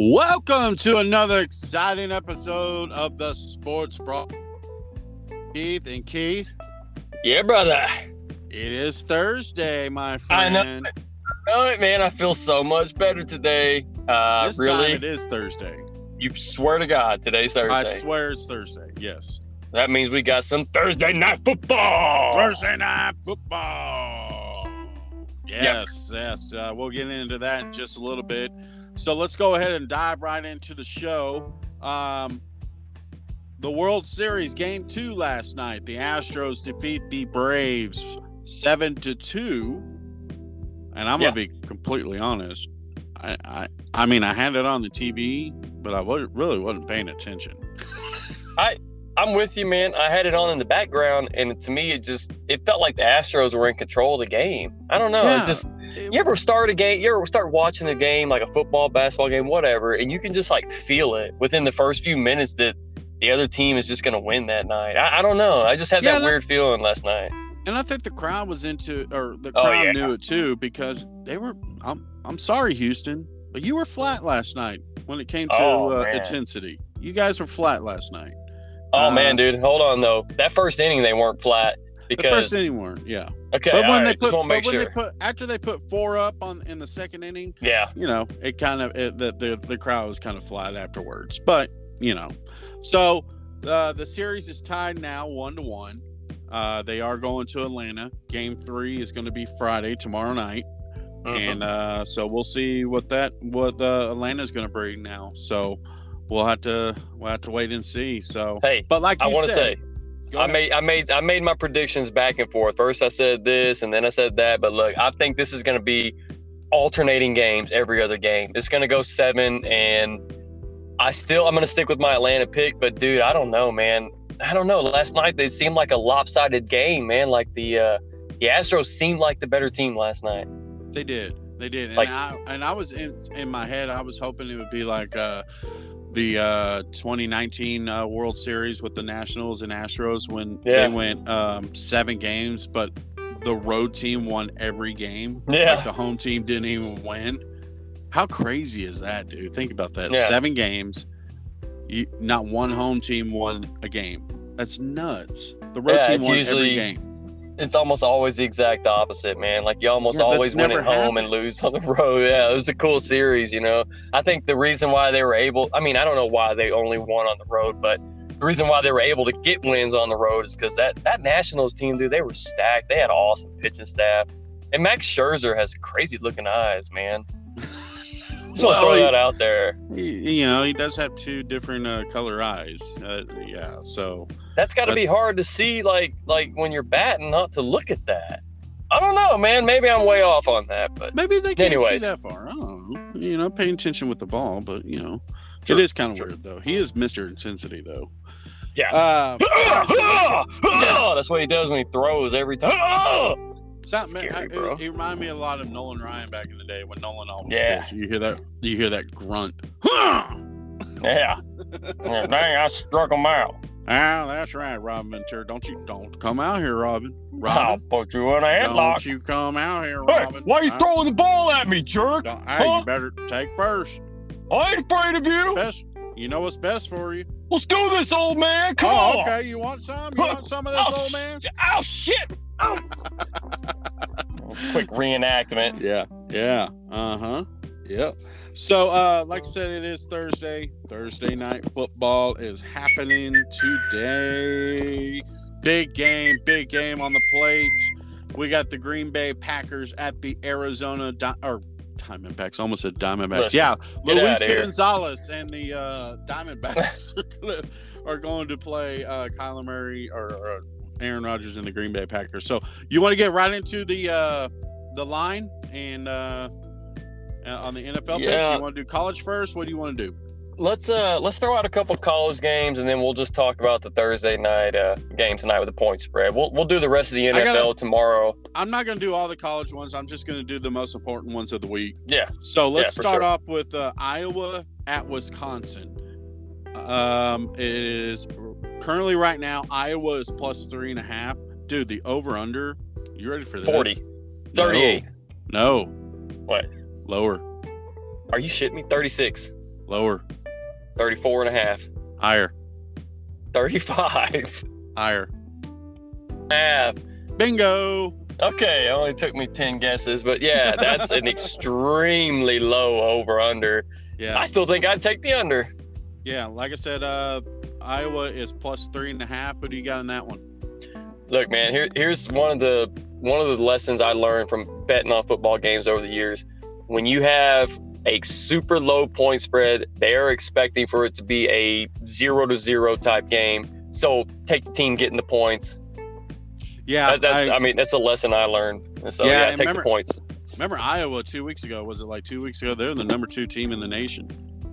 Welcome to another exciting episode of the Sports Brawl. Keith and Keith, Yeah, brother. it is Thursday, my I friend. know. Know it, man. I feel so much better today. Uh, This really, it is Thursday. you swear to God, today's Thursday. I swear it's Thursday. Yes. That means we got some Thursday night football. Thursday night football. Yes, yes. Uh, we'll get into that in just a little bit. So let's go ahead and dive right into the show. Um, the World Series game two last night. The Astros defeat the Braves seven to two. And I'm Yeah. gonna be completely honest. I, I I mean I had it on the TV, but I wa- really wasn't paying attention. I'm with you, man. I had it on in the background, and to me, it just it felt like the Astros were in control of the game. I don't know. Yeah. It just you ever start a game, you ever start watching a game like a football, basketball game, whatever, and you can just like feel it within the first few minutes that the other team is just going to win that night. I, I don't know. I just had Yeah, that weird feeling last night. And I think the crowd was into, or the Oh, crowd yeah. knew it too, because they were. I'm, I'm sorry, Houston, but you were flat last night when it came to Oh, uh, intensity. You guys were flat last night. Oh Uh, man, dude, hold on though. That first inning they weren't flat The because first inning weren't, yeah. okay, but when they put, but when sure. they put after they put four up on in the second inning, yeah, you know, it kind of it, the, the the crowd was kind of flat afterwards. But you know, so uh, the series is tied now one to one. Uh, they are going to Atlanta. Game three is going to be Friday tomorrow night. Mhm. and uh, so we'll see what that what uh, Atlanta's going to bring now. So we'll have to we'll have to wait and see. So, hey, but like I want to say I ahead. made I made I made my predictions back and forth. First I said this and then I said that, but look, I think this is going to be alternating games every other game. It's going to go 7 and I still I'm going to stick with my Atlanta pick, but dude, I don't know, man. I don't know. Last night they seemed like a lopsided game, man. Like the uh the Astros seemed like the better team last night. they did they did, and like- I and I was in in my head I was hoping it would be like uh, the uh, 2019 uh, World Series with the Nationals and Astros when Yeah. they went um, seven games, but the road team won every game. Yeah. like the home team didn't even win. How crazy is that, dude? Think about that. Yeah. Seven games, you, not one home team won a game. That's nuts. The road Yeah, team won usually- every game. It's almost always the exact opposite, man. Like you almost Yeah, always win at home and lose on the road. Yeah, it was a cool series, you know. I think the reason why they were able I mean, I don't know why they only won on the road, but the reason why they were able to get wins on the road is because that that Nationals team, dude, they were stacked. They had awesome pitching staff. And Max Scherzer has crazy looking eyes, man. Just to throw he- that out there. He- you know, he does have two different uh, color eyes. Uh, yeah, so That's got to be hard to see, like like when you're batting, not to look at that. I don't know, man. Maybe I'm way off on that, but maybe they can't see that far. I don't know. You know, paying attention with the ball, but you know, Sure, it is kind of sure. weird though. He is Mister Intensity though. Yeah. Uh, That's what he does when he throws every time. Something, Scary, I- it-. It, reminded me a lot of Nolan Ryan back in the day when Nolan always Yeah. pitched. You hear that? You hear that grunt? Yeah. yeah. Dang, I struck him out. Ah, that's right, Robin Ventura. Don't you don't come out here, Robin. I'll Robin, put you in a don't you come out here, Robin. Hey, why you I- throwing the ball at me, jerk? don't- Hey, Huh? you better take first. I ain't afraid of you. Best, you know what's best for you. Let's do this, old man. Come oh, on. okay. You want some? You want some of this, Oh, old man? oh shit. Oh. Quick reenactment. Yeah, yeah, uh huh, yep. So, uh, like I said, it is Thursday. Thursday night football is happening today. Big game, big game on the plate. We got the Green Bay Packers at the Arizona Di- or Diamondbacks. Almost said Diamondbacks. Listen, yeah, Luis. Gonzalez and the uh, Diamondbacks are going to play uh, Kyler Murray or, or Aaron Rodgers and the Green Bay Packers. So you want to get right into the uh, the line and uh, on the NFL picks. You want to do college first? What do you want to do? Let's uh let's throw out a couple college games and then we'll just talk about the Thursday night uh, game tonight with the point spread. We'll we'll do the rest of the NFL gotta- tomorro. I'm not going to do all the college ones. I'm just going to do the most important ones of the week. Yeah. So let's for start sure. off with uh, Iowa at Wisconsin. Um, it is currently right now Iowa is plus three and a half. Dude, the over under. You ready for this? 40. 38. No, no, What? Lower. Are you shitting me? 36. Lower. 34 and a half. Higher. 35 Higher. half. Bingo. Okay, it only took me 10 guesses, but yeah, that's an extremely low over under. Yeah. I still think I'd take the under. Yeah. Like I said, uh, Iowa is plus three and a half. What do you got in that one? Look, man, here, here's one of the one of the lessons I learned from betting on football games over the years. When you have a super low point spread, they are expecting for it to be a zero to zero type game. So take the team getting the points. Yeah. That, that, I, I, mean, that's a lesson I learned. So Yeah, yeah, take remember- the points. remember Iowa two weeks ago. Was it like two weeks ago? They're the number two team in the nation.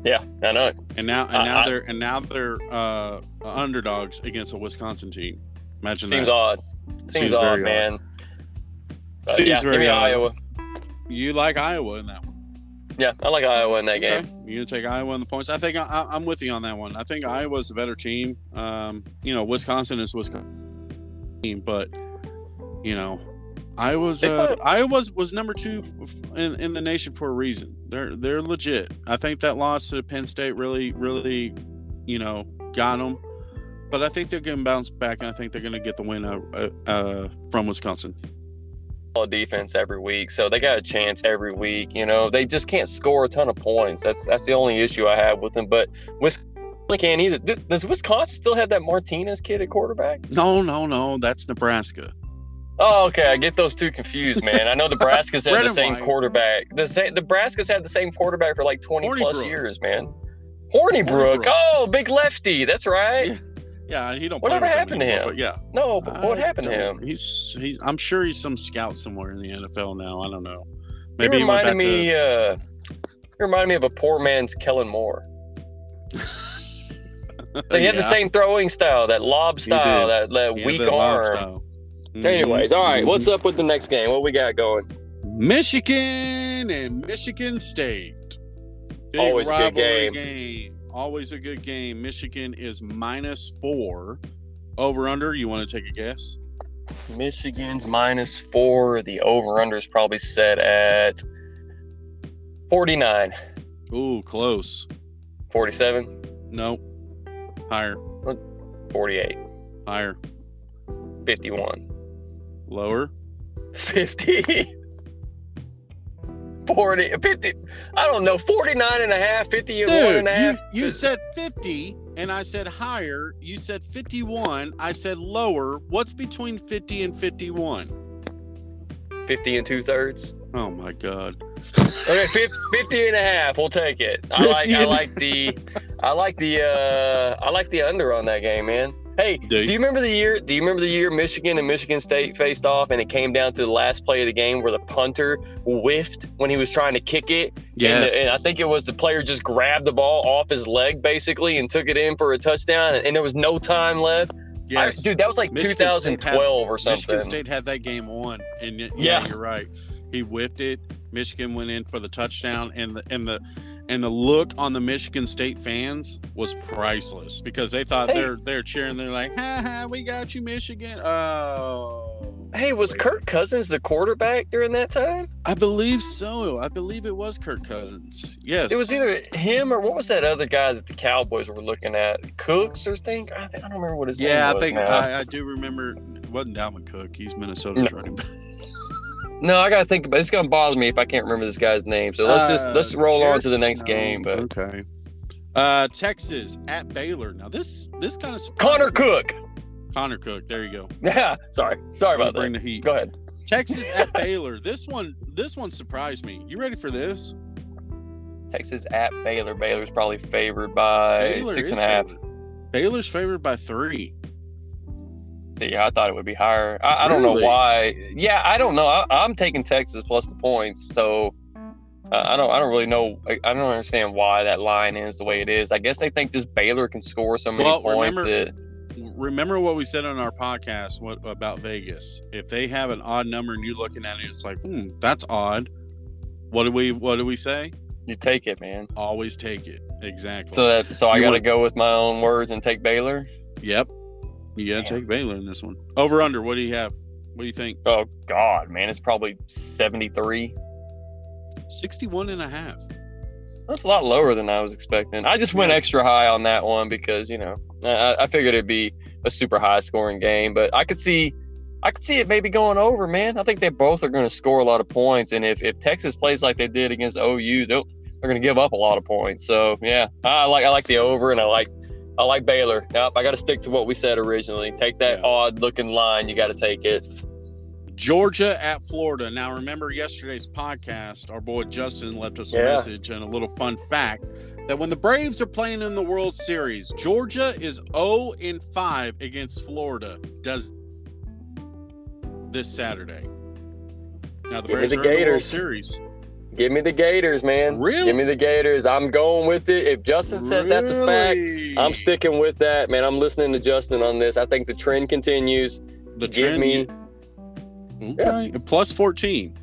Yeah, I know. it. And now, and now I- they're and now they're uh, underdogs against a Wisconsin team. Imagine Seems that. odd. Seems, Seems odd, odd. man. But Seems yeah, very give me odd. Iowa. You like Iowa in that one? Yeah, I like Iowa in that Okay. game. You gonna take Iowa in the points? I think I, I'm with you on that one. I think Iowa's a better team. Um, you know, Wisconsin is Wisconsin, team, but you know, Iowa's uh, Iowa's was number two in, in the nation for a reason. They're they're legit. I think that loss to Penn State really really, you know, got them. But I think they're going to bounce back, and I think they're going to get the win uh, uh, uh, from Wisconsin. Defense every week, so they got a chance every week. You know, they just can't score a ton of points. That's that's the only issue I have with them. But Wisconsin can't either. Does Wisconsin still have that Martinez kid at quarterback? No, no, no, that's Nebraska. Oh, okay. I get those two confused, man. I know Nebraska's had the same white. quarterback. The same, Nebraska's had the same quarterback for like 20 plus years, man. Hornibrook. Hornibrook. Oh, big lefty. That's right. Yeah. Yeah, he don't. Whatever play with them happened to him? But yeah, No, but what I happened to him? He's he's. I'm sure he's some scout somewhere in the NFL now. I don't know. He Maybe he reminded back me. Uh, he reminded me of a poor man's Kellen Moore. They had the same throwing style, that lob style, that, that he weak that arm. Mhm, Anyways, all right. What's up with the next game? What we got going? Michigan and Michigan State. Big Always a good game. game. Always a good game. Michigan is minus four. Over under. You want to take a guess? Michigan's minus four. The over under is probably set at 49, Ooh, close. 47, No. Higher. 48, Higher. 51, Lower. 50. 40, 50, I don't know, 49 and a half, 50 and Dude, and a half. you, you said 50 and I said higher. You said 51. I said lower. What's between 50 and 51? 50 and two thirds. Oh my God. Okay, 50, 50 and a half. We'll take it. I like I like the I like the uh I like the under on that game, man. Hey, Do you? remember the year do you remember the year Michigan and Michigan State faced off and it came down to the last play of the game where the punter whiffed when he was trying to kick it? And, the- and I think it was the player just grabbed the ball off his leg basically and took it in for a touchdown and, and there was no time left. I- dude, that was like Michigan State had- 2012 or something. Michigan State had that game on, and yeah, Yeah. you're right. He whipped it. Michigan went in for the touchdown, and the and the and the look on the Michigan State fans was priceless because they thought Hey. they're they're cheering. They're like, "Ha ha, we got you, Michigan!" Oh, Hey, was Kirk Cousins the quarterback during that time? I believe so. I believe it was Kirk Cousins. Yes, It was either him or what was that other guy that the Cowboys were looking at? Cooks or think I, think, I don't remember what his name Yeah, I think. I, I do remember. It wasn't Dalvin Cook. He's Minnesota's running back. No, I gotta think about. It's gonna bother me if I can't remember this guy's name. So let's just Uh, let's roll on to the next No, game. But okay. Uh, Texas at Baylor. Now this this kind of Connor Cook. Connor Cook. There you go. Yeah, sorry, sorry about Bring that. the heat. Go ahead. Texas at Baylor. This one this one surprised me. You ready for this? Texas at Baylor. Baylor's probably favored by Baylor six is and a half. favored. Baylor's favored by three. See, I thought it would be higher. I, I don't Really? know why. Yeah, I don't know. I, I'm taking Texas plus the points. So uh, I don't. I don't really know. I, I don't understand why that line is the way it is. I guess they think just Baylor can score so many Well, points remember- that. Remember what we said on our podcast what, about Vegas? If they have an odd number and you're looking at it, it's like, hmm, that's odd. What do we what do we say? You take it, man. Always take it. Exactly. So that so I got to go with my own words and take Baylor. yep. You gotta Damn. take Baylor in this one. Over under. What do you have? What do you think? Oh God, man, it's probably seventy three. 61 and a half. That's a lot lower than I was expecting. I just went Yeah. extra high on that one because you know I, I figured it'd be a super high scoring game, but I could see, I could see it maybe going over. Man, I think they both are going to score a lot of points, and if, if Texas plays like they did against OU, they'll, they're going to give up a lot of points. So yeah, I like I like the over, and I like I like Baylor. Now if I got to stick to what we said originally, take that Yeah. odd looking line. You got to take it. Georgia at Florida. Now, remember yesterday's podcast, our boy Justin left us a Yeah. message and a little fun fact that when the Braves are playing in the World Series, Georgia is 0 in 5 against Florida. Does this Saturday. Now, the Give Braves the are in the World Gators. Series. Give me the Gators, man. Really? Give me the Gators. I'm going with it. If Justin said that's a fact, I'm sticking with that, man. I'm listening to Justin on this. I think the trend continues. The Give trend, me, okay, plus 14.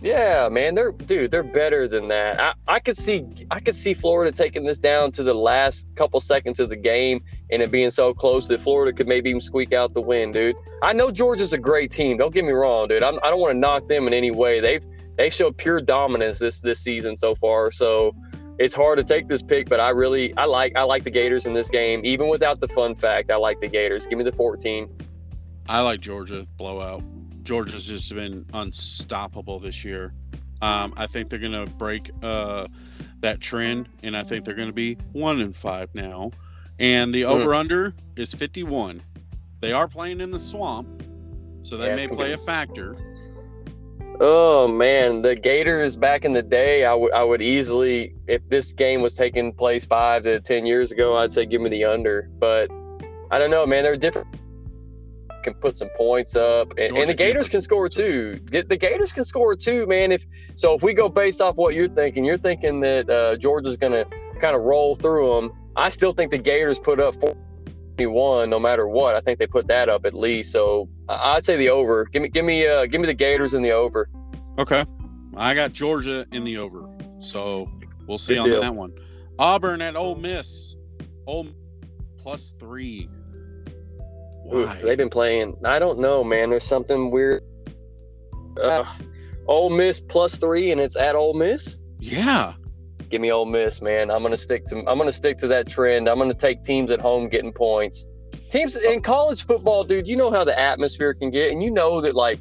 yeah, man. They're dude. They're better than that. I, I could see, I could see Florida taking this down to the last couple seconds of the game and it being so close that Florida could maybe even squeak out the win, dude. I know Georgia's a great team. Don't get me wrong, dude. I'm, I don't want to knock them in any way. They've they've showed pure dominance this this season so far. So it's hard to take this pick, but I really I like I like the Gators in this game, even without the fun fact. I like the Gators. Give me the 14. I like Georgia blowout. Georgia's just been unstoppable this year. Um, I think they're going to break uh, that trend, and I think they're going to be one and five now. And the Mm. over under is 51. They are playing in the swamp, so that Yeah, may play be- a factor. Oh man, the Gators back in the day, I would I would easily if this game was taking place five to ten years ago, I'd say give me the under. But I don't know, man. They're different. Can put some points up, and, and the Gators can score too. The the Gators can score too, man. If so, if we go based off what you're thinking, you're thinking that uh, Georgia's going to kind of roll through them. I still think the Gators put up 41 no matter what. I think they put that up at least. So I'd say the over. Give me give me uh, give me the Gators in the over. Okay. I got Georgia in the over, so we'll see Good on deal. that one. Auburn at Ole Miss. Ole plus three. Oof, they've been playing. I don't know, man. There's something weird. Uh, Ole Miss plus three, and it's at Ole Miss. yeah. Give me Ole Miss, man. I'm gonna stick to. I'm gonna stick to that trend. I'm gonna take teams at home getting points. Teams in college football, dude. You know how the atmosphere can get, and you know that like.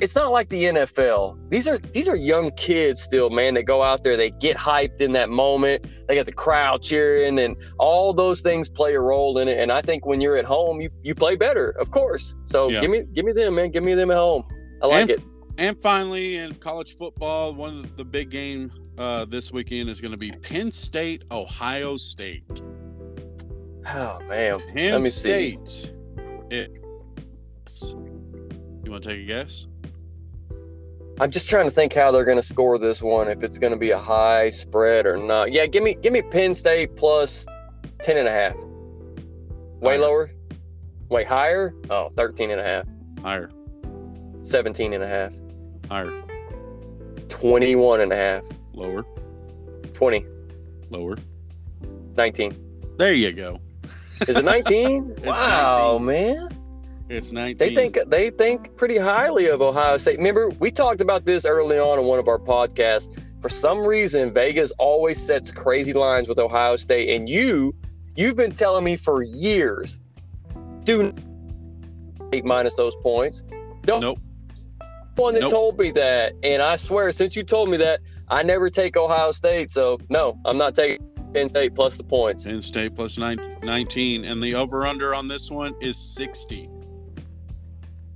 It's not like the NFL. These are these are young kids still, man. That go out there, they get hyped in that moment. They got the crowd cheering, and all those things play a role in it. And I think when you're at home, you you play better, of course. So Yeah. give me give me them, man. Give me them at home. I like And- it. And finally, in college football, one of the big game uh, this weekend is going to be Penn State, Ohio State. Oh man, Penn Let me see. State. It, you want to take a guess? I'm just trying to think how they're going to score this one. If it's going to be a high spread or not. Yeah, give me give me Penn State plus 10 and a half. Way Higher. lower. Way higher. Oh, 13 and a half. Higher, 17 and a half. higher, 21 and a half. Lower, 20. lower. 19. There you go. Is it 19? It's wow, 19. man. It's 19. They think they think pretty highly of Ohio State. Remember, we talked about this early on in one of our podcasts. For some reason, Vegas always sets crazy lines with Ohio State, and you, you've been telling me for years, do eight minus those points. Don't Nope. One that Nope. told me that, and I swear, since you told me that, I never take Ohio State. So no, I'm not taking Penn State plus the points. Penn State plus nine, 19. And the over under on this one is 60.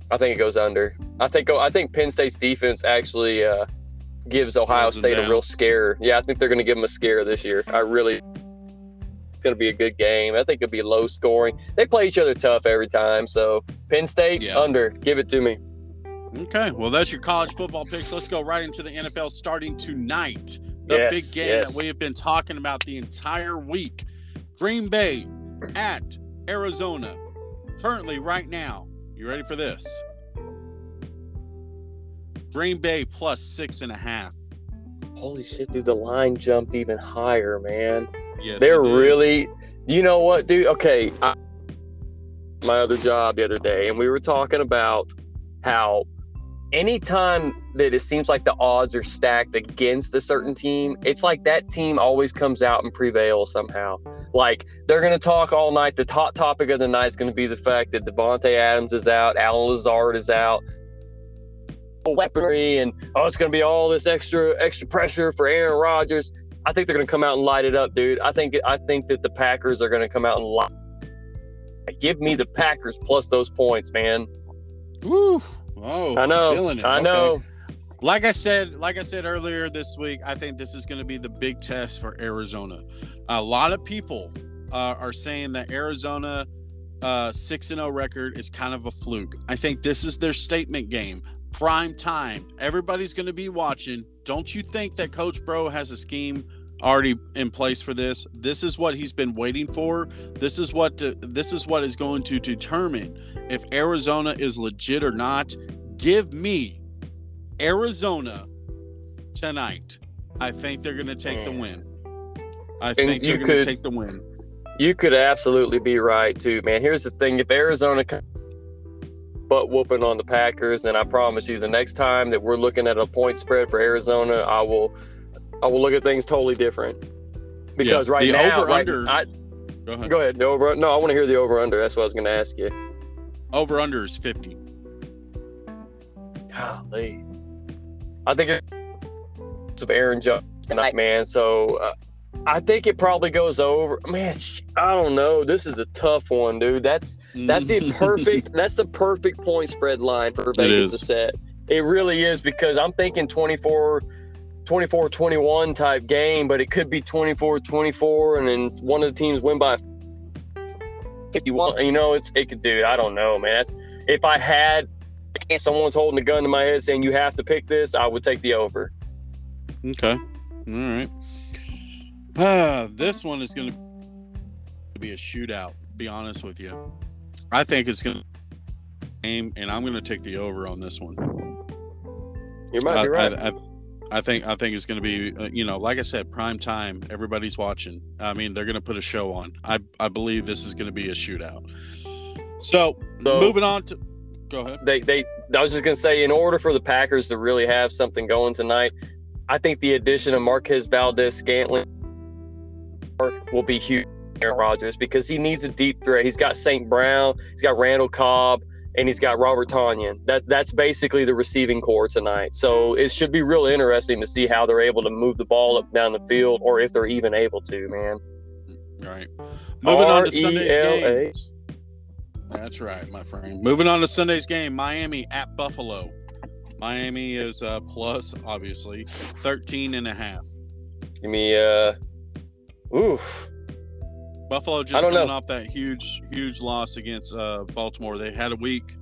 I think it goes under. I think I think Penn State's defense actually uh, gives Ohio State a real scare. Yeah, I think they're going to give them a scare this year. I really. It's going to be a good game. I think it'll be low scoring. They play each other tough every time. So Penn State Yeah. under. Give it to me. Okay, well, that's your college football picks. Let's go right into the NFL starting tonight. The Yes, big game yes. that we have been talking about the entire week. Green Bay at Arizona. Currently, right now, you ready for this? Green Bay plus six and a half. Holy shit, dude! The line jumped even higher, man. Yes, They're really. You know what, dude? Okay, I, my other job the other day, and we were talking about how anytime that it seems like the odds are stacked against a certain team, it's like that team always comes out and prevails somehow. Like they're going to talk all night. The top topic of the night is going to be the fact that Davante Adams is out, Allen Lazard is out, weaponry, and oh, it's going to be all this extra extra pressure for Aaron Rodgers. I think they're going to come out and light it up, dude. I think I think that the Packers are going to come out and light. Give me the Packers plus those points, man. Woo. Oh, I know. I know. Like I said, like I said earlier this week, I think this is going to be the big test for Arizona. A lot of people uh, are saying that Arizona uh, six and zero oh record is kind of a fluke. I think this is their statement game, prime time. Everybody's going to be watching. Don't you think that Coach Bro has a scheme already in place for this? This is what he's been waiting for. This is what to, this is what is going to determine if Arizona is legit or not. Give me Arizona tonight. I think they're going to take the win. I think they're going to take the win. You could absolutely be right too, man. Here's the thing: if Arizona butt whooping on the Packers, then I promise you, the next time that we're looking at a point spread for Arizona, I will, I will look at things totally different. Because yeah, right now, over, right, I, go ahead. Go ahead. The over. No, I want to hear the over under. That's what I was going to ask you. Over under is 50. Golly. I think it's of Aaron Jones tonight, man. So uh, I think it probably goes over. Man, I don't know. This is a tough one, dude. That's that's the perfect that's the perfect point spread line for Vegas to set. It really is because I'm thinking 24 24 21 type game, but it could be 24 24 and then one of the teams win by 51. You want. You know, it's it could, dude. I don't know, man. That's, if I had if someone's holding a gun to my head saying you have to pick this, I would take the over. Okay. All right. Uh, this one is going to be a shootout. Be honest with you. I think it's going to aim, and I'm going to take the over on this one. You might be right. I, I, I think I think it's going to be uh, you know like I said prime time everybody's watching. I mean they're going to put a show on. I I believe this is going to be a shootout. So, so, moving on to go ahead. they they I was just going to say in order for the Packers to really have something going tonight I think the addition of Marquez Valdes-Scantling will be huge Aaron Rodgers because he needs a deep threat. He's got St. Brown he's got Randall Cobb and he's got Robert Tonyan. That that's basically the receiving corps tonight. So it should be real interesting to see how they're able to move the ball up down the field, or if they're even able to. Man. Right. Moving on to Sunday's games. That's right, my friend. Moving on to Sunday's game, Miami at Buffalo. Miami is uh, plus, obviously, 13 and a half. Give me, uh, oof. Buffalo just coming know. off that huge, huge loss against uh, Baltimore. They had a week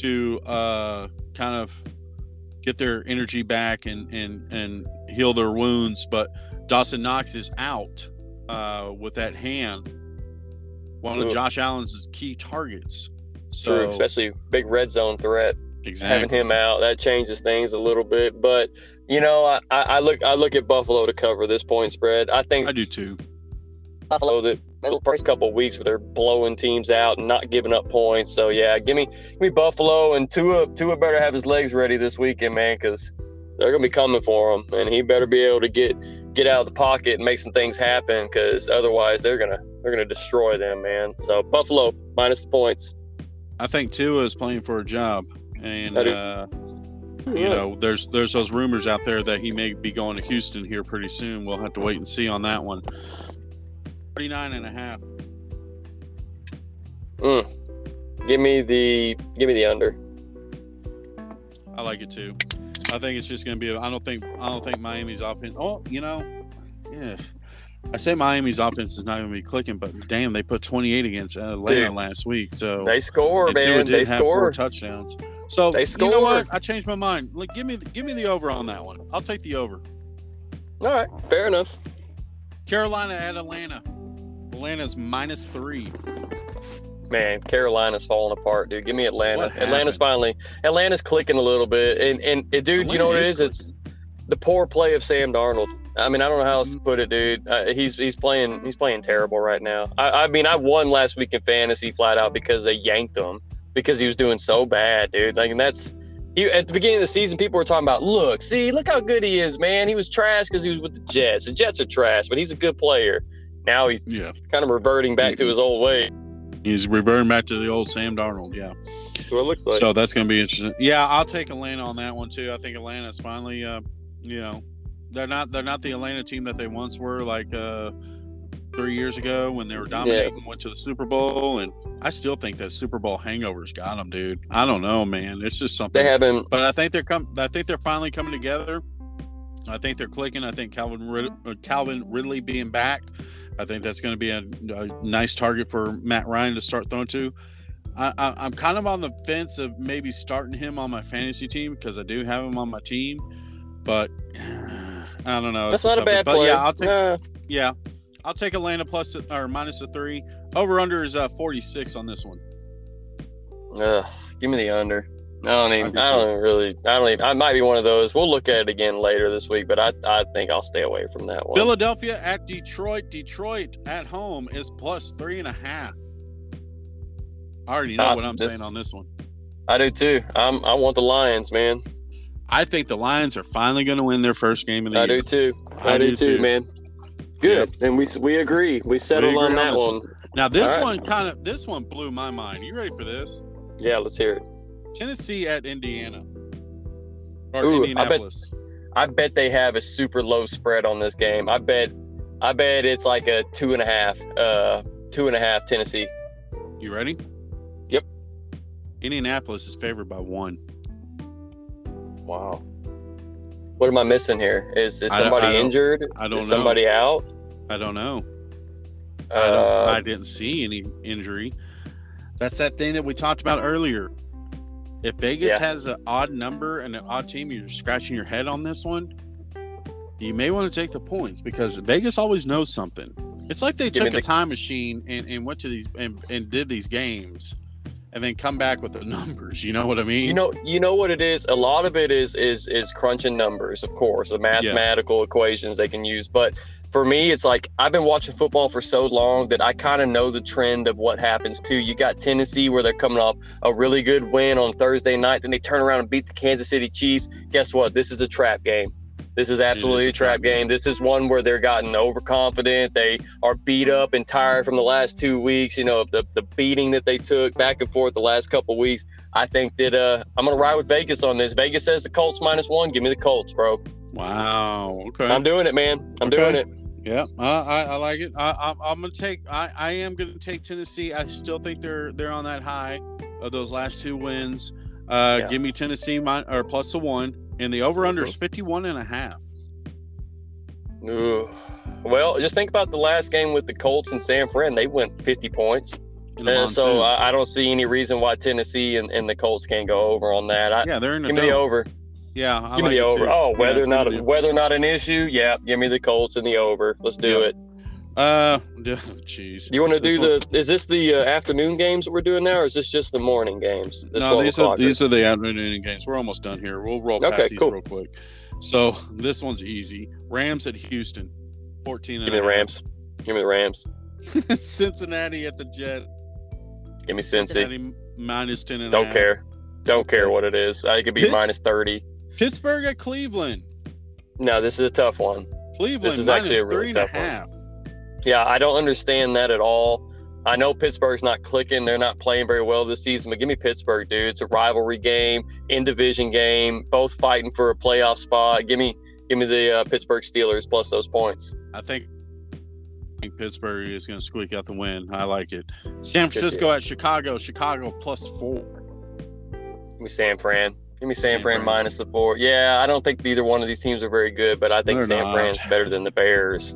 to uh, kind of get their energy back and and and heal their wounds. But Dawson Knox is out uh, with that hand, one of Josh Allen's key targets. So, True, especially big red zone threat. Exactly. Having him out that changes things a little bit, but you know, I, I look I look at Buffalo to cover this point spread. I think I do too. Buffalo the first couple of weeks where they're blowing teams out and not giving up points. So yeah, give me give me Buffalo and Tua. Tua better have his legs ready this weekend, man, because they're gonna be coming for him, and he better be able to get get out of the pocket and make some things happen, because otherwise they're gonna they're gonna destroy them, man. So Buffalo minus the points. I think Tua is playing for a job, and uh, you know, there's there's those rumors out there that he may be going to Houston here pretty soon. We'll have to wait and see on that one. 39 and a half. Mm. Give me the give me the under. I like it too. I think it's just going to be. I don't think. I don't think Miami's offense. Oh, you know, yeah. I say Miami's offense is not going to be clicking, but damn, they put 28 against Atlanta Dude, last week. So they score, man. They score touchdowns. So they score. You know what? I changed my mind. Like, give me, give me the over on that one. I'll take the over. All right, fair enough. Carolina at Atlanta. Atlanta's minus three. Man, Carolina's falling apart, dude. Give me Atlanta. Atlanta's finally Atlanta's clicking a little bit, and and, and dude, Atlanta you know what it is? Clicking. It's the poor play of Sam Darnold. I mean, I don't know how else to put it, dude. Uh, he's he's playing he's playing terrible right now. I, I mean, I won last week in fantasy flat out because they yanked him because he was doing so bad, dude. Like, and that's He, at the beginning of the season, people were talking about, look, see, look how good he is, man. He was trash because he was with the Jets. The Jets are trash, but he's a good player. Now he's Yeah. kind of reverting back to his old way. He's reverting back to the old Sam Darnold. Yeah. That's what it looks like. So that's going to be interesting. Yeah, I'll take Atlanta on that one too. I think Atlanta's finally, uh, you know, they're not they're not the Atlanta team that they once were like uh, three years ago when they were dominating, went to the Super Bowl, and I still think that Super Bowl hangovers got them, dude. I don't know, man. It's just something. they haven't. but I think they're come. I think they're finally coming together. I think they're clicking. I think Calvin Rid- uh, Calvin Ridley being back. I think that's going to be a, a nice target for Matt Ryan to start throwing to. I, I, I'm kind of on the fence of maybe starting him on my fantasy team because I do have him on my team, but I don't know. That's It's not a one. bad play. Yeah, I'll take. Nah. Yeah, I'll take Atlanta plus or minus a three. Over under is uh, 46 on this one. Ugh, give me the under. I don't I even. do I don't really. I don't even. I might be one of those. We'll look at it again later this week, but I, I think I'll stay away from that one. Philadelphia at Detroit. Detroit at home is plus three and a half. I already know Uh, what I'm this- saying on this one. I do too. I'm. I want the Lions, man. I think the Lions are finally going to win their first game of the year. I year. do too. I, do, too, man. Good. And we we agree. We settled on on that this one. Now this right. one kind of this one blew my mind. You ready for this? Yeah, let's hear it. Tennessee at Indiana or Ooh, I bet- I bet they have a super low spread on this game. I bet. I bet it's like a two and a half. Uh, two and a half Tennessee. You ready? Yep. Indianapolis is favored by one. Wow. What am I missing here? Is is I somebody I don't- injured? I don't is know. somebody out? I don't know. I, don't, Uh, I didn't see any injury. That's that thing that we talked about earlier. If Vegas Yeah. has an odd number and an odd team, you're scratching your head on this one. You may want to take the points because Vegas always knows something. It's like they Give took a time machine and, and went to these and, and did these games and then come back with the numbers. You know what I mean? You know, you know what it is. A lot of it is is is crunching numbers, of course, the mathematical equations they can use. But for me, it's like I've been watching football for so long that I kind of know the trend of what happens too. You got Tennessee where they're coming off a really good win on Thursday night, then they turn around and beat the Kansas City Chiefs. Guess what? This is a trap game. This is absolutely a trap game. This is one where they're gotten overconfident. They are beat up and tired from the last two weeks. You know, the, the beating that they took back and forth the last couple weeks. I think that uh, I'm gonna ride with Vegas on this. Vegas says the Colts minus one. Give me the Colts, bro. wow. Okay. I'm doing it, man. I'm Okay. doing it. Yeah, uh, I, I like it. I, I'm, I'm gonna take. I, I am gonna take Tennessee. I still think they're they're on that high of those last two wins. Uh, Yeah. Give me Tennessee min- or plus a one, and the over under is 51 and a half. Ooh. Well, just think about the last game with the Colts and San Fran. They went 50 points. And so I, I don't see any reason why Tennessee and, and the Colts can't go over on that. I, yeah, they're in the give me the over. Yeah, I give like me the over. too. Oh, Yeah, or not me a, the- weather not an issue. Yeah, give me the Colts and the over. Let's do Yeah. it. Uh, jeez. Do you want to This do the? Is this the uh, afternoon games that we're doing now, or is this just the morning games? The No, these are these are the afternoon games. We're almost done here. We'll roll past Okay, these cool. real quick. So this one's easy. Rams at Houston, 14. and Give me the. Rams. Give me the Rams. Cincinnati at the Jet. Give me. Cincinnati minus 10 and Don't half. care. Don't care what it is. I could be Pitts- minus thirty. Pittsburgh at Cleveland. No, this is a tough one. Cleveland This is minus actually a really three and tough one. Yeah, I don't understand that at all. I know Pittsburgh's not clicking. They're not playing very well this season, but give me Pittsburgh, dude. It's a rivalry game, in division game, both fighting for a playoff spot. Give me give me the uh, Pittsburgh Steelers plus those points. I think I think Pittsburgh is going to squeak out the win. I like it. San Francisco at Chicago. Chicago plus four. Give me San Fran. Give me San, San Fran, Fran. minus the four. Yeah, I don't think either one of these teams are very good, but I think They're San not. Fran's better than the Bears.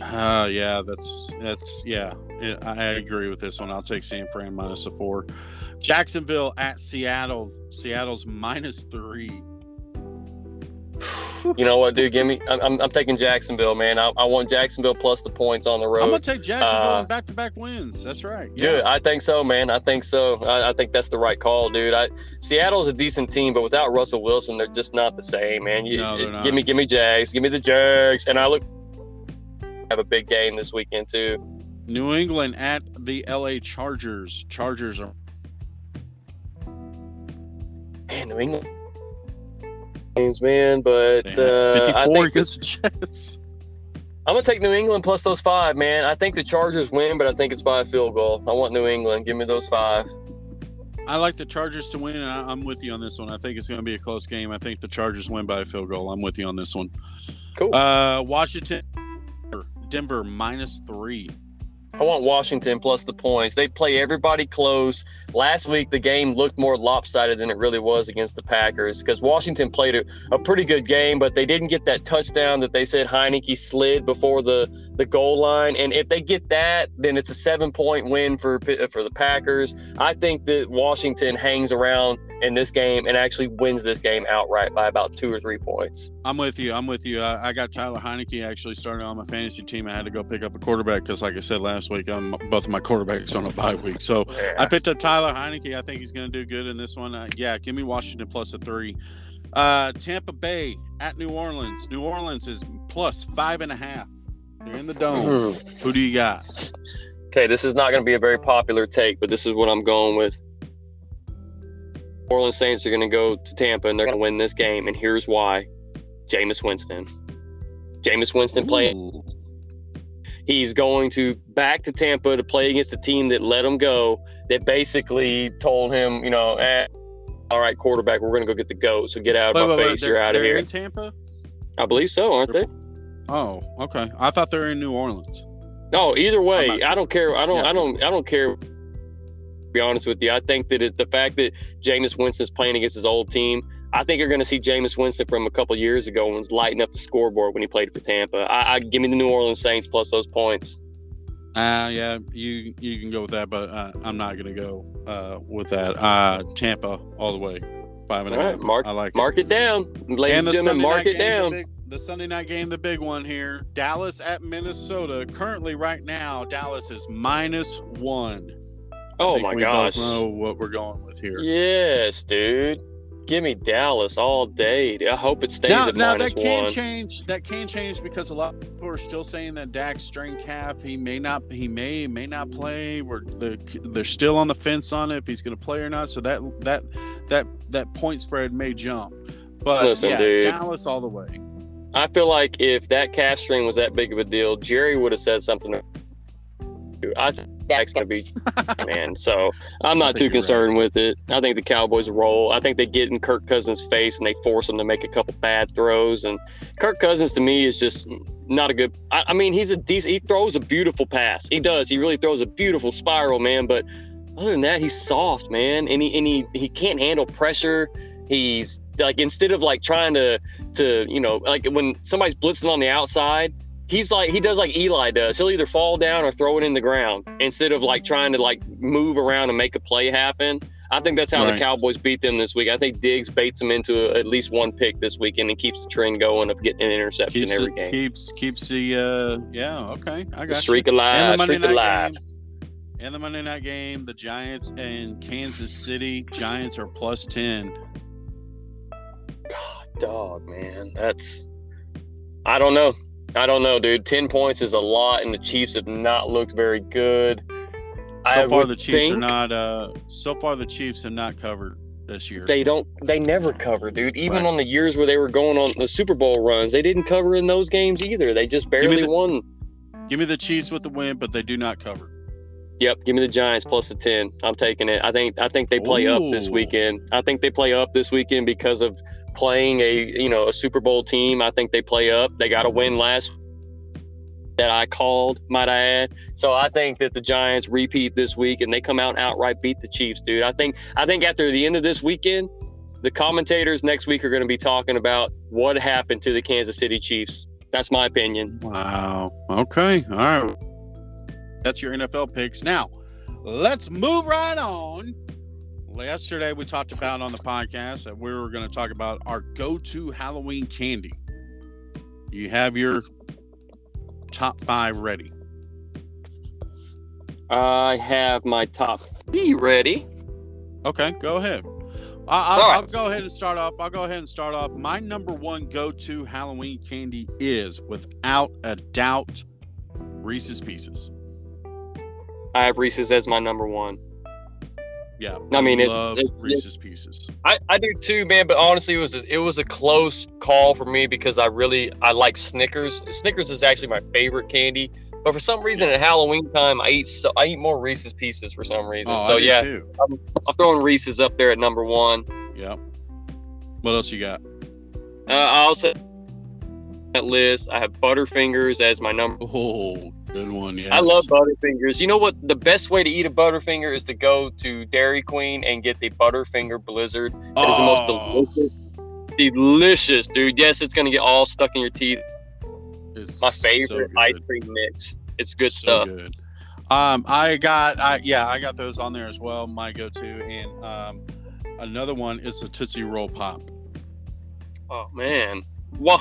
Uh, yeah, that's that's yeah. yeah, I agree with this one. I'll take San Fran minus the four. Jacksonville at Seattle. Seattle's minus three. You know what, dude? Give me. I'm, I'm, taking Jacksonville, man. I, I want Jacksonville plus the points on the road. I'm gonna take Jacksonville Uh, back-to-back wins. That's right. Yeah. Good. I think so, man. I think so. I, I think that's the right call, dude. I Seattle's a decent team, but without Russell Wilson, they're just not the same, man. You, No, they're it- not. Give me, give me Jags. Give me the Jags. And I look have a big game this weekend too. New England at the LA Chargers. Chargers are Man, New England. games, man. But uh, I think against the Jets. I'm gonna take New England plus those five, man. I think the Chargers win, but I think it's by a field goal. I want New England. Give me those five. I like the Chargers to win, and I, I'm with you on this one. I think it's going to be a close game. I think the Chargers win by a field goal. I'm with you on this one. Cool. Uh, Washington, Denver minus three. I want Washington plus the points. They play everybody close. Last week, the game looked more lopsided than it really was against the Packers because Washington played a, a pretty good game, but they didn't get that touchdown that they said Heinicke slid before the, the goal line. And if they get that, then it's a seven point win for for the Packers. I think that Washington hangs around in this game and actually wins this game outright by about two or three points. I'm with you. I'm with you. I, I got Tyler Heinicke actually starting on my fantasy team. I had to go pick up a quarterback because, like I said last week, I'm both of my quarterbacks on a bye week. So I picked up Tyler Heinicke. I think he's going to do good in this one. Uh, yeah, give me Washington plus a three. Uh, Tampa Bay at New Orleans. New Orleans is plus five and a half. They're in the dome. Who do you got? Okay, this is not going to be a very popular take, but this is what I'm going with. Orleans Saints are going to go to Tampa and they're going to win this game, and here's why: Jameis Winston. Jameis Winston playing. Ooh. He's going to back to Tampa to play against a team that let him go. That basically told him, you know, eh, all right, quarterback, we're going to go get the goat. So get out of Wait, my wait, face. they're- You're out of they're here. in Tampa? I believe so, aren't they? Oh, okay. I thought they were in New Orleans. No, either way, sure. I don't care. I don't. Yeah. I don't. I don't care. Be honest with you, I think that it, the fact that Jameis Winston's playing against his old team, I think you're going to see Jameis Winston from a couple years ago when was lighting up the scoreboard when he played for Tampa. I, I give me the New Orleans Saints plus those points. Uh, yeah, you you can go with that, but uh, I'm not going to go uh, with that. Uh, Tampa all the way, five and a half. right, mark- I like Mark it down, ladies and, the gentlemen. Sunday Mark it game, down. The, big, the Sunday night game, the big one here. Dallas at Minnesota. Currently, right now, Dallas is minus one. Oh my we gosh! both know what we're going with here. Yes, dude. Give me Dallas all day. I hope it stays Now, at now minus that can one. change. That can change because a lot of people are still saying that Dak strain calf. He may not. He may may not play. We're the, they're still on the fence on it if he's going to play or not. So that that that that point spread may jump. But Listen, yeah, dude. Dallas all the way. I feel like if that calf string was that big of a deal, Jerry would have said something. I think Dak's gonna be man. So I'm not too you're concerned with it. I think the Cowboys roll. I think they get in Kirk Cousins' face and they force him to make a couple bad throws. And Kirk Cousins to me is just not a good. I, I mean, he's a decent. He throws a beautiful pass. He does. He really throws a beautiful spiral, man. But other than that, he's soft, man, and he and he he can't handle pressure. He's like instead of like trying to to you know like when somebody's blitzing on the outside he's like he does like eli does he'll either fall down or throw it in the ground instead of like trying to like move around and make a play happen i think that's how Right. the cowboys beat them this week i think diggs baits them into a, at least one pick this weekend and keeps the trend going of getting an interception Keeps every it, game keeps keeps the uh yeah okay I got the you. streak And alive the streak alive game. And the Monday night game, the Giants and Kansas City. Giants are plus ten. God, dog, man. That's I don't know. I don't know, dude. Ten points is a lot, and the Chiefs have not looked very good. So I far, the Chiefs think are not. Uh, so far, the Chiefs have not covered this year. They don't. They never cover, dude. Even Right. on the years where they were going on the Super Bowl runs, they didn't cover in those games either. They just barely the- won. Give me the Chiefs with the win, but they do not cover. Yep, give me the Giants plus the ten. I'm taking it. I think I think they play up this weekend. I think they play up this weekend because of playing a you know a Super Bowl team. I think they play up. They got a win last that I called, might I add. So I think that the Giants repeat this week and they come out and outright beat the Chiefs, dude. I think I think after the end of this weekend, the commentators next week are going to be talking about what happened to the Kansas City Chiefs. That's my opinion. Wow. Okay. All right. That's your NFL picks. Now, let's move right on. Yesterday, we talked about on the podcast that we were going to talk about our go to Halloween candy. You have your top five ready. I have my top three ready. Okay, go ahead. I, I'll, All right. I'll go ahead and start off. I'll go ahead and start off. My number one go-to Halloween candy is, without a doubt, Reese's Pieces. I have Reese's as my number one. Yeah. I mean, it- love it- Reese's Pieces. I, I do too, man. But honestly, it was a, it was a close call for me because I really I like Snickers. Snickers is actually my favorite candy. But for some reason, at Halloween time, I eat so I eat more Reese's Pieces for some reason. Oh, so yeah, too. I'm throwing Reese's up there at number one. Yeah. What else you got? Uh, I also that list. I have Butterfingers as my number. Oh, good one. Yes. I love Butterfingers. You know what? The best way to eat a Butterfinger is to go to Dairy Queen and get the Butterfinger Blizzard. It is the most Oh, delicious, delicious, dude. Yes, it's gonna get all stuck in your teeth. it's My so favorite ice cream mix. It's good So stuff. good. Um, I got, I yeah, I got those on there as well. My go-to, and um, another one is the Tootsie Roll Pop. Oh man, one,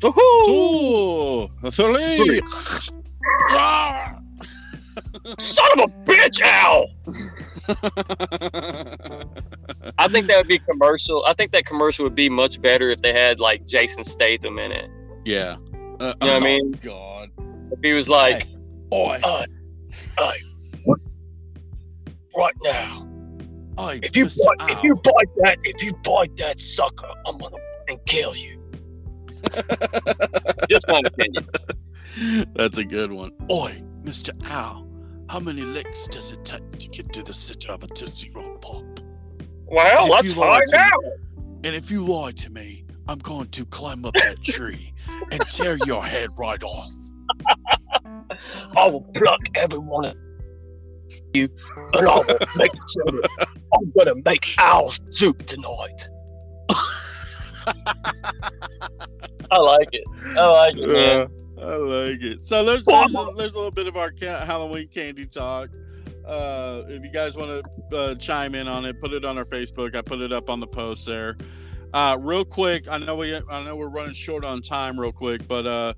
two, Two, three. Ah! son of a bitch, Al. I think that would be commercial. I think that commercial would be much better if they had like Jason Statham in it. yeah. Uh, You know what I oh, mean? God. If he was like, Oi, right now, oi, if you Mr. bite, if you bite that, if you bite that sucker, I'm gonna and kill you. Just my opinion. That's a good one. Oi, Mr. Owl, how many licks does it take to get to the center of a Tootsie Roll Pop? Well, If let's find to me- out. And if you lie to me, I'm going to climb up that tree and tear your head right off. I will pluck every one of you, and I will make sure I'm gonna make owl soup tonight. I like it. I like it, man. Uh, I like it. So there's there's a, there's a little bit of our ca- Halloween candy talk. Uh, if you guys want to uh, chime in on it, put it on our Facebook. I put it up on the post there. Uh, real quick, I know we I know we're running short on time. Real quick, but uh,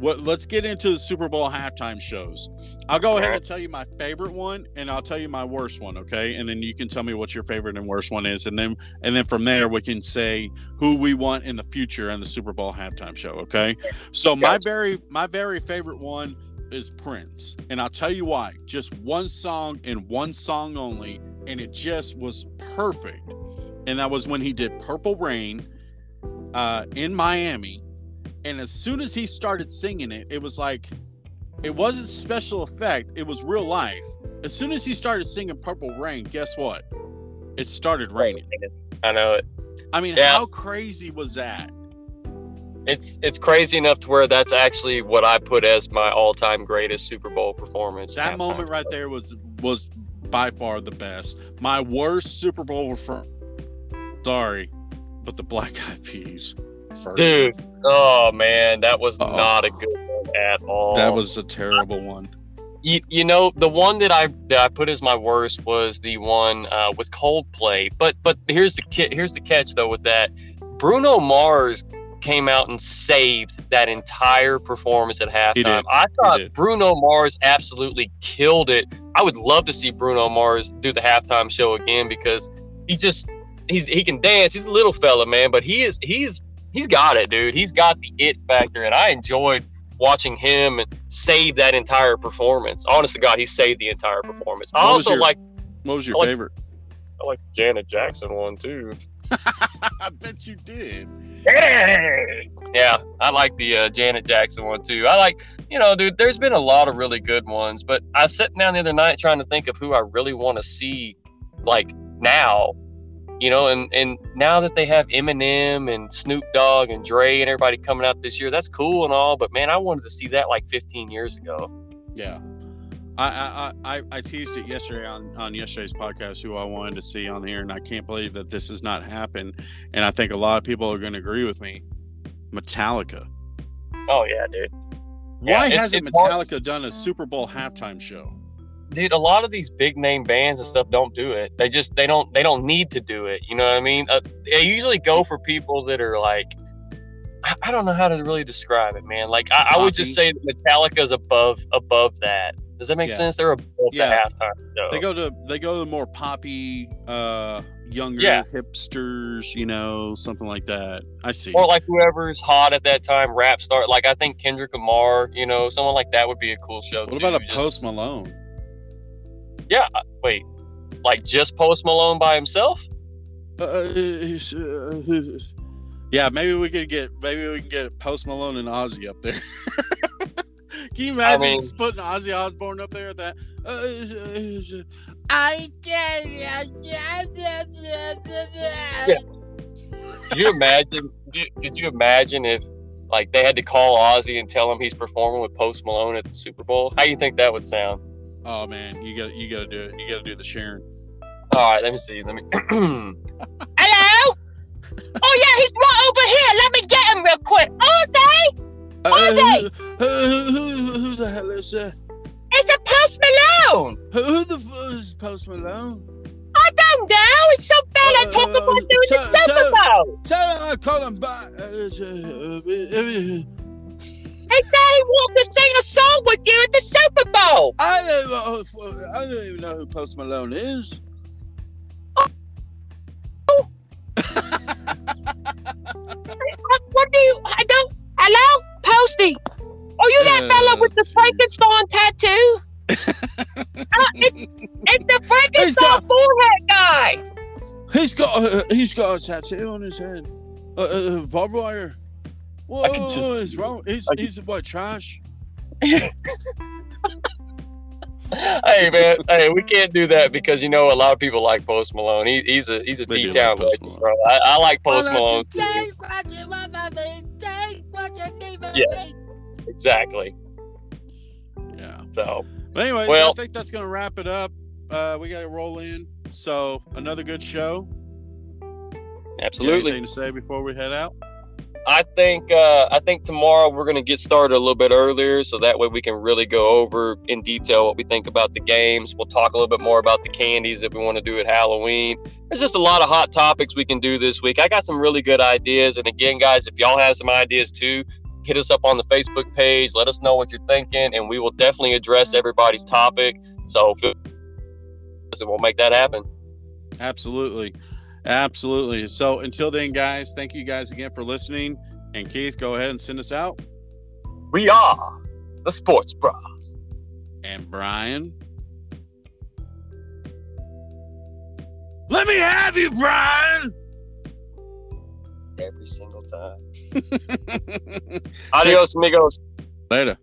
what let's get into the Super Bowl halftime shows. I'll go ahead and tell you my favorite one, and I'll tell you my worst one. Okay, and then you can tell me what your favorite and worst one is, and then and then from there we can say who we want in the future in the Super Bowl halftime show. Okay. So my very my very favorite one is Prince, and I'll tell you why. Just one song and one song only, and it just was perfect. And that was when he did Purple Rain uh, in Miami. And as soon as he started singing it, it was like it wasn't special effect; it was real life. As soon as he started singing Purple Rain, guess what? It started raining. I know it. I mean, Yeah. how crazy was that? It's it's crazy enough to where that's actually what I put as my all-time greatest Super Bowl performance. That moment right there was was by far the best. My worst Super Bowl for sorry, but the Black Eyed Peas. First. dude. Oh man, that was Oh. not a good one at all. that was a terrible one. you, you know the one that I that I put as my worst was the one uh, with Coldplay. But but here's the ki- here's the catch though with that Bruno Mars came out and saved that entire performance at halftime. I thought. Bruno Mars absolutely killed it. I would love to see Bruno Mars do the halftime show again because he just he's he can dance. He's a little fella, man, but he is he's he's got it, dude. He's got the it factor, and I enjoyed watching him and save that entire performance. Honest to God, he saved the entire performance. I also like What was your I like- favorite? I like Janet Jackson one too. I bet you did. Yeah, I like the uh, Janet Jackson one too. I like, you know, dude. There's been a lot of really good ones, but I was sitting down the other night trying to think of who I really want to see, like now, you know, and and now that they have Eminem and Snoop Dogg and Dre and everybody coming out this year, that's cool and all, but man, I wanted to see that like 15 years ago. Yeah. I, I, I, I teased it yesterday on, on yesterday's podcast who I wanted to see on here, and I can't believe that this has not happened. And I think a lot of people are going to agree with me. Metallica. Oh yeah, dude. Why Yeah, it's- hasn't it's hard- Metallica done a Super Bowl halftime show? Dude a lot of these big name bands and stuff don't do it they just they don't they don't need to do it you know what i mean uh, they usually go for people that are like I, I don't know how to really describe it man like i, I would just say metallica's above above that does that make Yeah. sense they're above Yeah. the halftime show They go to they go to more poppy, uh, younger Yeah. hipsters, you know, something like that. I see. or like whoever's hot at that time rap star like i think kendrick lamar you know someone like that would be a cool show what too, about a Post Malone? Yeah uh, wait Like just Post Malone by himself? Uh, he's, uh, he's- yeah, maybe we could get maybe we can get Post Malone and Ozzy up there. can you imagine mean- putting Ozzy Osbourne up there at that? Uh, I can't. Could you imagine? Could you, could you imagine if like they had to call Ozzy and tell him he's performing with Post Malone at the Super Bowl? How do you think that would sound? Oh man, you got you got to do it. You got to do the Sharon. All right, let me see. Let me. Hello? Oh yeah, he's right over here. Let me get him real quick. Ozzy, Uh, Ozzy! who, who, who, who the hell is that? it's a Post Malone. Who, who the fuck is Post Malone? I don't know. It's some fella Uh, talking about doing so- the Super Bowl. Tell him I call him back. Uh, uh, uh, said he wants to sing a song with you at the Super Bowl. I don't, I don't even know who Post Malone is. What, what do you? I don't. Hello, Posty. Are you that fella with the Uh, Frankenstein tattoo? uh, it's, it's the Frankenstein forehead guy. He's got uh, he's got a tattoo on his head. Uh, uh, barbed wire. What can just- is wrong? He's I can- he's what trash. hey man, hey, we can't do that because you know a lot of people like Post Malone. He, he's a he's a They do D town like legend, bro. I, I like Post Why don't Malone. too. what you want me, take what you need Yes. me? Exactly. Yeah. So But anyways, Well- I think that's gonna wrap it up. Uh, we got to roll in. So another good show. You got absolutely. Anything to say before we head out? I think uh, I think tomorrow we're gonna get started a little bit earlier, so that way we can really go over in detail what we think about the games. We'll talk a little bit more about the candies that we want to do at Halloween. There's just a lot of hot topics we can do this week. I got some really good ideas, and again, guys, if y'all have some ideas too, hit us up on the Facebook page. Let us know what you're thinking, and we will definitely address everybody's topic. So feel- we'll make that happen. Absolutely. Absolutely. So until then, guys, thank you guys again for listening. And Keith, go ahead and send us out. We are the Sports Bros. And Brian. Let me have you, Brian. Every single time. Adios, amigos. Later.